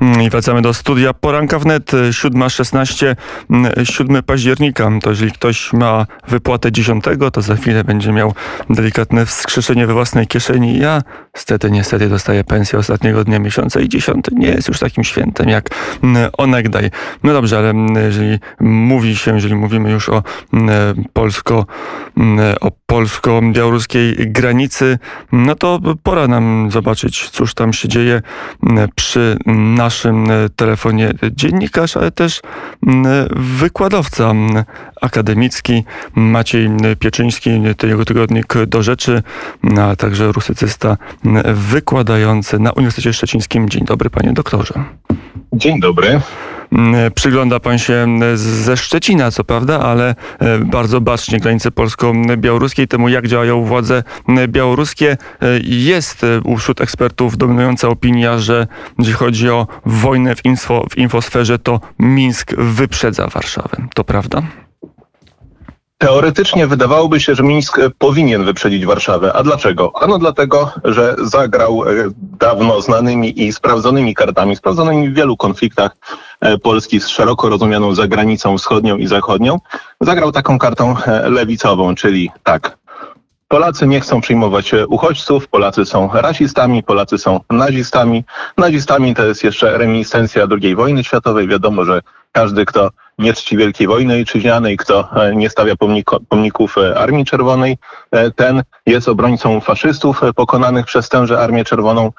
Mm, I wracamy do studia Poranka wnet, 7.16, 7 października. To jeżeli ktoś ma wypłatę 10, to za chwilę będzie miał delikatne wskrzeszenie we własnej kieszeni. Ja niestety, niestety dostaję pensję ostatniego dnia miesiąca i 10 nie jest już takim świętem jak mm, onegdaj. No dobrze, ale mm, jeżeli mówi się, jeżeli mówimy już o polsko, o polsko-białoruskiej granicy, no to pora nam zobaczyć, cóż tam się dzieje przy naszym naszym e, telefonie dziennikarz, ale też wykładowca akademicki Maciej Pieczyński, tego tygodnik do rzeczy, a także rusycysta wykładający na Uniwersytecie Szczecińskim. Dzień dobry panie doktorze. Dzień dobry. Mm, przygląda pan się mm, ze Szczecina, co prawda, ale e, bardzo bacznie granicy polsko-białoruskiej, temu jak działają władze mm, białoruskie. E, jest e, wśród ekspertów dominująca opinia, że jeśli chodzi o wojnę w, info, w infosferze, to Mińsk wyprzedza Warszawę. To prawda? Teoretycznie wydawałoby się, że Mińsk powinien wyprzedzić Warszawę. A dlaczego? Ano dlatego, że zagrał dawno znanymi i sprawdzonymi kartami, sprawdzonymi w wielu konfliktach E, Polski z szeroko rozumianą zagranicą wschodnią i zachodnią, zagrał taką kartą e, lewicową, czyli tak, Polacy nie chcą przyjmować e, uchodźców, Polacy są rasistami, Polacy są nazistami. Nazistami to jest jeszcze reminiscencja II wojny światowej. Wiadomo, że każdy, kto nie czci Wielkiej Wojny Ojczyźnianej, kto e, nie stawia pomników e, Armii Czerwonej, ten jest obrońcą faszystów pokonanych przez tęże Armię Czerwoną,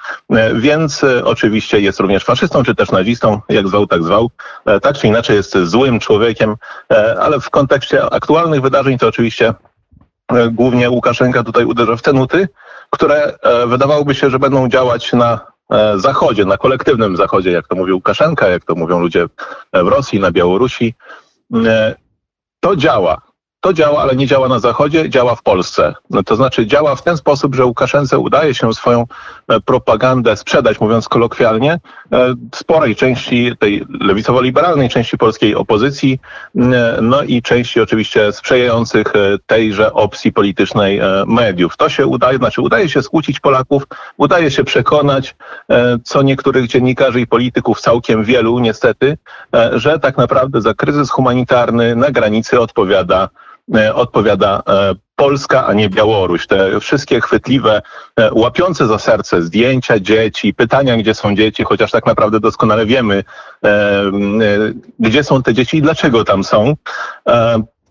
więc oczywiście jest również faszystą, czy też nazistą, jak zwał, tak zwał. Tak czy inaczej jest złym człowiekiem, ale w kontekście aktualnych wydarzeń to oczywiście głównie Łukaszenka tutaj uderza w te nuty, które e, wydawałoby się, że będą działać na e, Zachodzie, na kolektywnym Zachodzie, jak to mówi Łukaszenka, jak to mówią ludzie w Rosji, na Białorusi. To działa to działa, ale nie działa na Zachodzie, działa w Polsce. No, to znaczy działa w ten sposób, że Łukaszence udaje się swoją e, propagandę sprzedać, mówiąc kolokwialnie, e, sporej części tej lewicowo-liberalnej części polskiej opozycji, no i części oczywiście sprzyjających e, tejże opcji politycznej mediów. To się udaje, znaczy udaje się skłócić Polaków, udaje się przekonać co niektórych dziennikarzy i polityków, całkiem wielu niestety, że tak naprawdę za kryzys humanitarny na granicy odpowiada odpowiada e, Polska, a nie Białoruś. Te wszystkie chwytliwe, e, łapiące za serce zdjęcia dzieci, pytania, gdzie są dzieci, chociaż tak naprawdę doskonale wiemy, gdzie są te dzieci i dlaczego tam są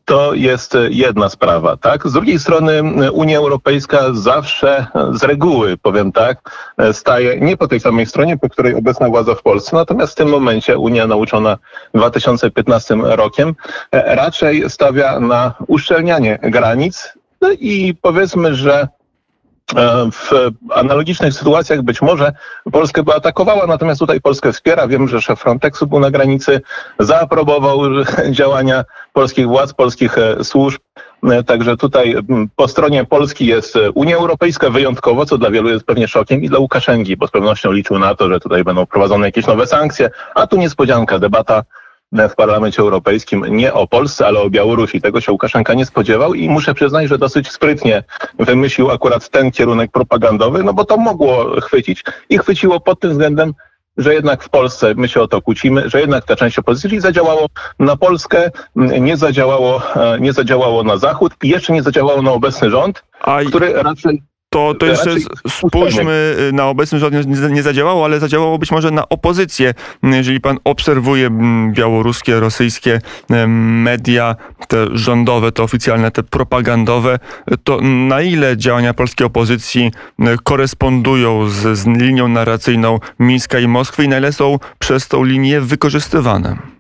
to jest jedna sprawa, tak? Z drugiej strony Unia Europejska zawsze z reguły, powiem tak, staje nie po tej samej stronie, po której obecna władza w Polsce, natomiast w tym momencie Unia nauczona 2015 rokiem raczej stawia na uszczelnianie granic no i powiedzmy, że E, w analogicznych sytuacjach być może Polskę by atakowała, natomiast tutaj Polskę wspiera. Wiem, że szef Frontexu był na granicy, zaaprobował działania polskich władz, polskich e, służb. E, także tutaj po stronie Polski jest Unia Europejska wyjątkowo, co dla wielu jest pewnie szokiem i dla Łukaszenki, bo z pewnością liczył na to, że tutaj będą wprowadzone jakieś nowe sankcje, a tu niespodzianka, debata w Parlamencie Europejskim nie o Polsce, ale o Białorusi. Tego się Łukaszenka nie spodziewał i muszę przyznać, że dosyć sprytnie wymyślił akurat ten kierunek propagandowy, no bo to mogło chwycić i chwyciło pod tym względem, że jednak w Polsce my się o to kłócimy, że jednak ta część opozycji zadziałało na Polskę, nie zadziałało, e, nie zadziałało na Zachód i jeszcze nie zadziałało na obecny rząd, A który raczej to, to jeszcze spójrzmy y, na obecny rząd, nie, nie zadziałało, ale zadziałało być może na opozycję. Jeżeli pan obserwuje mm, białoruskie, rosyjskie media, te rządowe, te oficjalne, te propagandowe, to na ile działania polskiej opozycji korespondują z, z linią narracyjną Mińska i Moskwy i na ile są przez tą linię wykorzystywane?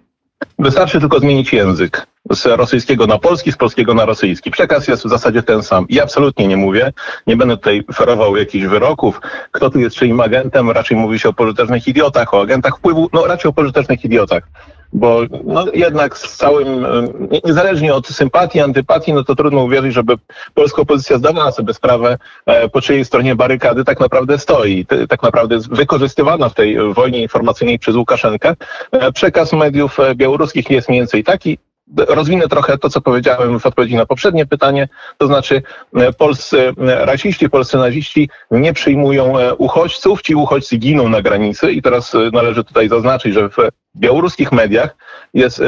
Wystarczy tylko zmienić język z rosyjskiego na polski, z polskiego na rosyjski. Przekaz jest w zasadzie ten sam. I absolutnie nie mówię, nie będę tutaj ferował jakichś wyroków, kto tu jest czyim agentem, raczej mówi się o pożytecznych idiotach, o agentach wpływu, no raczej o pożytecznych idiotach bo no, jednak z całym, niezależnie od sympatii, antypatii, no to trudno uwierzyć, żeby polska opozycja zdawała sobie sprawę, e, po czyjej stronie barykady tak naprawdę stoi. Tak naprawdę jest wykorzystywana w tej wojnie informacyjnej przez Łukaszenkę. E, przekaz mediów e, białoruskich jest mniej więcej taki, rozwinę trochę to, co powiedziałem w odpowiedzi na poprzednie pytanie, to znaczy polscy rasiści, polscy naziści nie przyjmują uchodźców, ci uchodźcy giną na granicy i teraz należy tutaj zaznaczyć, że w białoruskich mediach jest,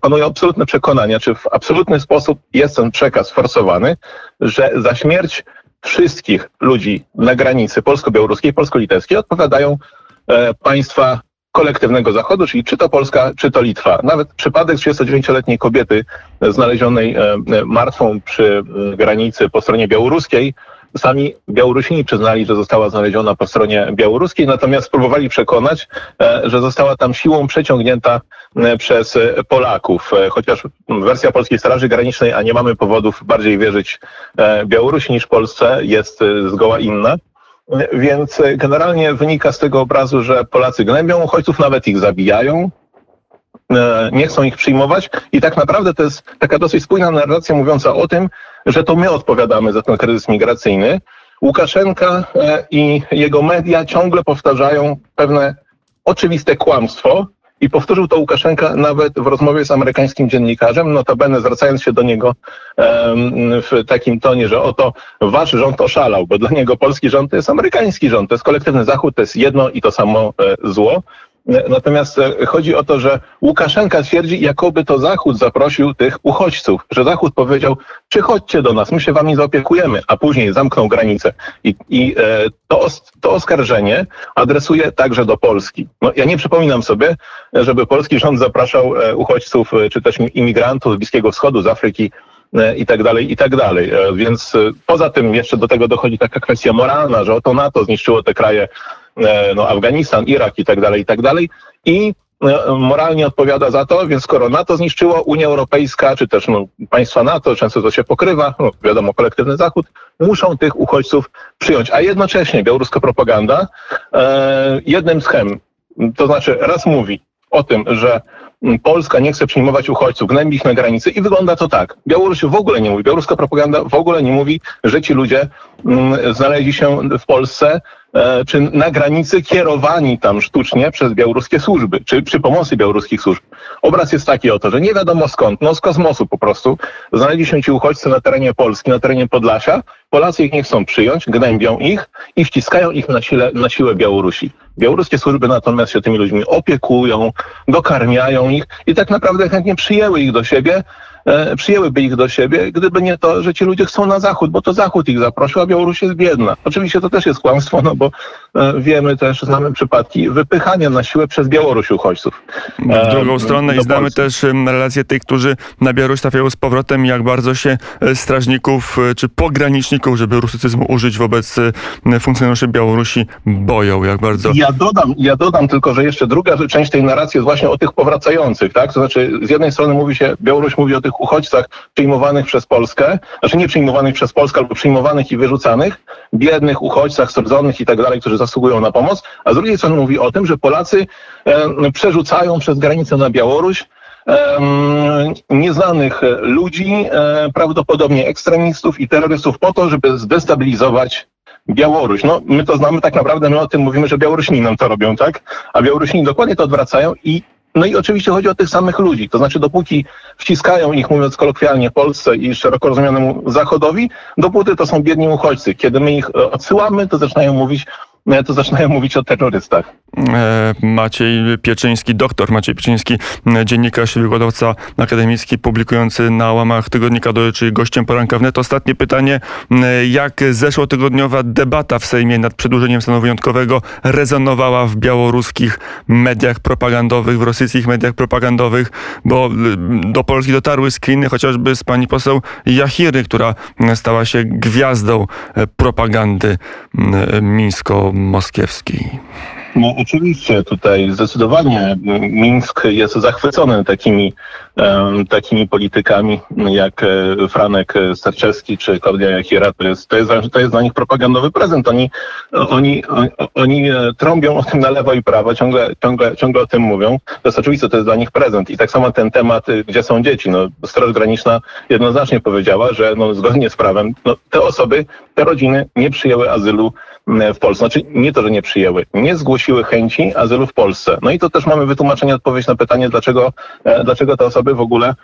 panuje absolutne przekonanie, czy w absolutny sposób jest ten przekaz forsowany, że za śmierć wszystkich ludzi na granicy polsko-białoruskiej, polsko-litewskiej odpowiadają e, państwa kolektywnego Zachodu, czyli czy to Polska, czy to Litwa. Nawet przypadek 39-letniej kobiety znalezionej e, martwą przy e, granicy po stronie białoruskiej Sami Białorusini przyznali, że została znaleziona po stronie białoruskiej, natomiast próbowali przekonać, e, że została tam siłą przeciągnięta e, przez Polaków. E, chociaż wersja Polskiej Straży Granicznej, a nie mamy powodów bardziej wierzyć Białorusi niż Polsce, jest zgoła inna. Więc generalnie wynika z tego obrazu, że Polacy gnębią uchodźców, nawet ich zabijają, nie chcą ich przyjmować i tak naprawdę to jest taka dosyć spójna narracja mówiąca o tym, że to my odpowiadamy za ten kryzys migracyjny. Łukaszenka e, i jego media ciągle powtarzają pewne oczywiste kłamstwo, i powtórzył to Łukaszenka nawet w rozmowie z amerykańskim dziennikarzem, notabene zwracając się do niego w takim tonie, że oto wasz rząd oszalał, bo dla niego polski rząd to jest amerykański rząd, to jest kolektywny Zachód, to jest jedno i to samo e, zło. Natomiast e, chodzi o to, że Łukaszenka twierdzi, jakoby to Zachód zaprosił tych uchodźców, że Zachód powiedział, przychodźcie do nas, my się wami zaopiekujemy, a później zamknął granicę. I, i e, to, to oskarżenie adresuje także do Polski. No, ja nie przypominam sobie, żeby polski rząd zapraszał e, uchodźców czy też imigrantów z Bliskiego Wschodu, z Afryki i tak dalej, i tak dalej. Więc poza tym jeszcze do tego dochodzi taka kwestia moralna, że oto NATO zniszczyło te kraje no, Afganistan, Irak i tak dalej, i tak dalej. I e, moralnie odpowiada za to, więc skoro NATO zniszczyło, Unia Europejska, czy też no, państwa NATO, często to się pokrywa, no, wiadomo, kolektywny Zachód, muszą tych uchodźców przyjąć. A jednocześnie białoruska propaganda e, jednym z chem, to znaczy raz mówi o tym, że Polska nie chce przyjmować uchodźców, gnębi ich na granicy i wygląda to tak. Białoruś w ogóle nie mówi, białoruska propaganda w ogóle nie mówi, że ci ludzie mm, znaleźli się w Polsce E, czy na granicy kierowani tam sztucznie przez białoruskie służby, czy przy pomocy białoruskich służb. Obraz jest taki oto, że nie wiadomo skąd, no z kosmosu po prostu, znaleźli się ci uchodźcy na terenie Polski, na terenie Podlasia, Polacy ich nie chcą przyjąć, gnębią ich i wciskają ich na, sile, na siłę Białorusi. Białoruskie służby natomiast się tymi ludźmi opiekują, dokarmiają ich i tak naprawdę chętnie przyjęły ich do siebie, E, przyjęłyby ich do siebie, gdyby nie to, że ci ludzie chcą na Zachód, bo to Zachód ich zaprosił, a Białoruś jest biedna. Oczywiście to też jest kłamstwo, no bo wiemy też, znamy przypadki wypychania na siłę przez Białoruś uchodźców. W e, drugą stronę i znamy też relacje tych, którzy na Białoruś trafiają z powrotem, jak bardzo się strażników czy pograniczników, żeby rusycyzmu użyć wobec funkcjonariuszy Białorusi, boją, jak bardzo. Ja dodam, ja dodam tylko, że jeszcze druga część tej narracji jest właśnie o tych powracających, tak? To znaczy, z jednej strony mówi się, Białoruś mówi o tych uchodźcach przyjmowanych przez Polskę, znaczy nie przyjmowanych przez Polskę, albo przyjmowanych i wyrzucanych, biednych uchodźcach, srodzonych i tak dalej, którzy zasługują na pomoc, a z drugiej strony mówi o tym, że Polacy e, przerzucają przez granicę na Białoruś nieznanych ludzi, e, prawdopodobnie ekstremistów i terrorystów po to, żeby zdestabilizować Białoruś. No, my to znamy tak naprawdę, my o tym mówimy, że Białorusini nam to robią, tak? A Białorusini dokładnie to odwracają i no i oczywiście chodzi o tych samych ludzi, to znaczy dopóki wciskają ich, mówiąc kolokwialnie, Polsce i szeroko rozumianemu Zachodowi, dopóty to są biedni uchodźcy. Kiedy my ich e, odsyłamy, to zaczynają mówić to zaczynają mówić o terrorystach. E, Maciej Pieczyński, doktor Maciej Pieczyński, dziennikarz i wykładowca akademicki, publikujący na łamach tygodnika czyli gościem poranka wnet. Ostatnie pytanie. Jak zeszłotygodniowa debata w Sejmie nad przedłużeniem stanu wyjątkowego rezonowała w białoruskich mediach propagandowych, w rosyjskich mediach propagandowych, bo do Polski dotarły screeny chociażby z pani poseł Jachiry, która stała się gwiazdą propagandy mińsko moskiewskiej. No oczywiście tutaj zdecydowanie Mińsk jest zachwycony takimi, takimi politykami jak e, Franek Starczewski czy Klaudia Jachiera. To jest, to, jest, to jest dla nich propagandowy prezent. Oni, oni, oni e, trąbią o tym na lewo i prawo, ciągle, ciągle, ciągle o tym mówią. To jest oczywiste, to jest dla nich prezent. I tak samo ten temat, y, gdzie są dzieci. No, Straż Graniczna jednoznacznie powiedziała, że no, zgodnie z prawem no, te osoby te rodziny nie przyjęły azylu w Polsce. Znaczy nie to, że nie przyjęły, nie zgłosiły chęci azylu w Polsce. No i to też mamy wytłumaczenie, odpowiedź na pytanie, dlaczego, dlaczego te osoby w ogóle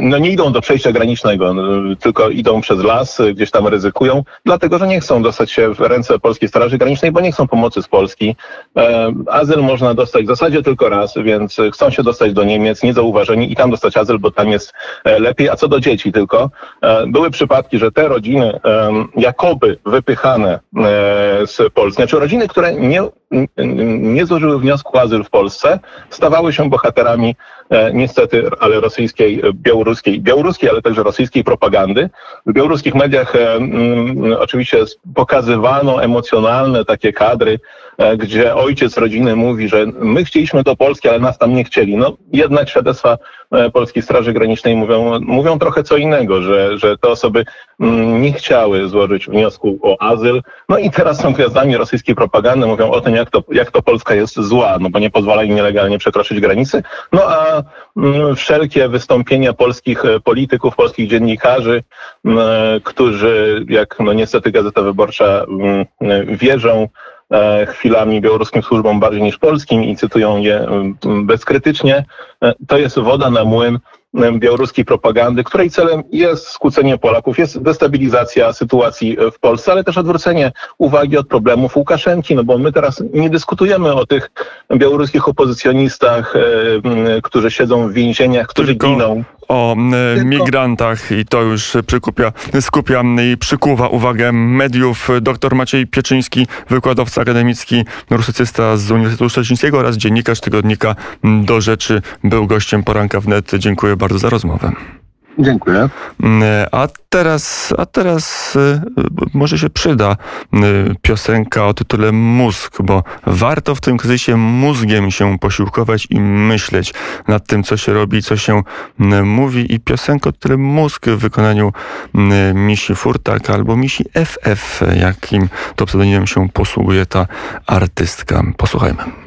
no nie idą do przejścia granicznego, no, tylko idą przez las, gdzieś tam ryzykują, dlatego, że nie chcą dostać się w ręce Polskiej Straży Granicznej, bo nie chcą pomocy z Polski. Azyl można dostać w zasadzie tylko raz, więc chcą się dostać do Niemiec, niezauważeni i tam dostać azyl, bo tam jest lepiej. A co do dzieci tylko, były przypadki, że te rodziny jakoby wypychane z Polski, znaczy rodziny, które nie, nie złożyły wniosku o azyl w Polsce, stawały się bohaterami e, niestety, ale rosyjskiej, białoruskiej, białoruskiej, ale także rosyjskiej propagandy. W białoruskich mediach e, oczywiście pokazywano emocjonalne takie kadry, e, gdzie ojciec rodziny mówi, że my chcieliśmy do Polski, ale nas tam nie chcieli. No jednak świadectwa Polskiej Straży Granicznej mówią, mówią trochę co innego, że, że te osoby nie chciały złożyć wniosku o azyl. No i teraz są gwiazdami rosyjskiej propagandy, mówią o tym, jak to, jak to Polska jest zła, no bo nie pozwala im nielegalnie przekroczyć granicy. No a mm, wszelkie wystąpienia polskich e, polityków, polskich dziennikarzy, e, którzy, jak no niestety Gazeta Wyborcza e, wierzą, chwilami białoruskim służbom bardziej niż polskim i cytują je bezkrytycznie, to jest woda na młyn białoruskiej propagandy, której celem jest skłócenie Polaków, jest destabilizacja sytuacji w Polsce, ale też odwrócenie uwagi od problemów Łukaszenki, no bo my teraz nie dyskutujemy o tych białoruskich opozycjonistach, e, którzy siedzą w więzieniach, którzy Tylko giną o e, migrantach i to już przykupia, skupia i przykuwa uwagę mediów. Dr Maciej Pieczyński, wykładowca akademicki, rusycysta z Uniwersytetu Szczecińskiego oraz dziennikarz tygodnika Do Rzeczy, był gościem poranka wnet. Dziękuję bardzo za rozmowę. Dziękuję. A teraz, a teraz y, może się przyda y, piosenka o tytule Mózg, bo warto w tym kryzysie mózgiem się posiłkować i myśleć nad tym, co się robi, co się y, mówi. I piosenka o tytule Mózg w wykonaniu Misi Furtak albo Misi FF, jakim to pseudonimem się posługuje ta artystka. Posłuchajmy.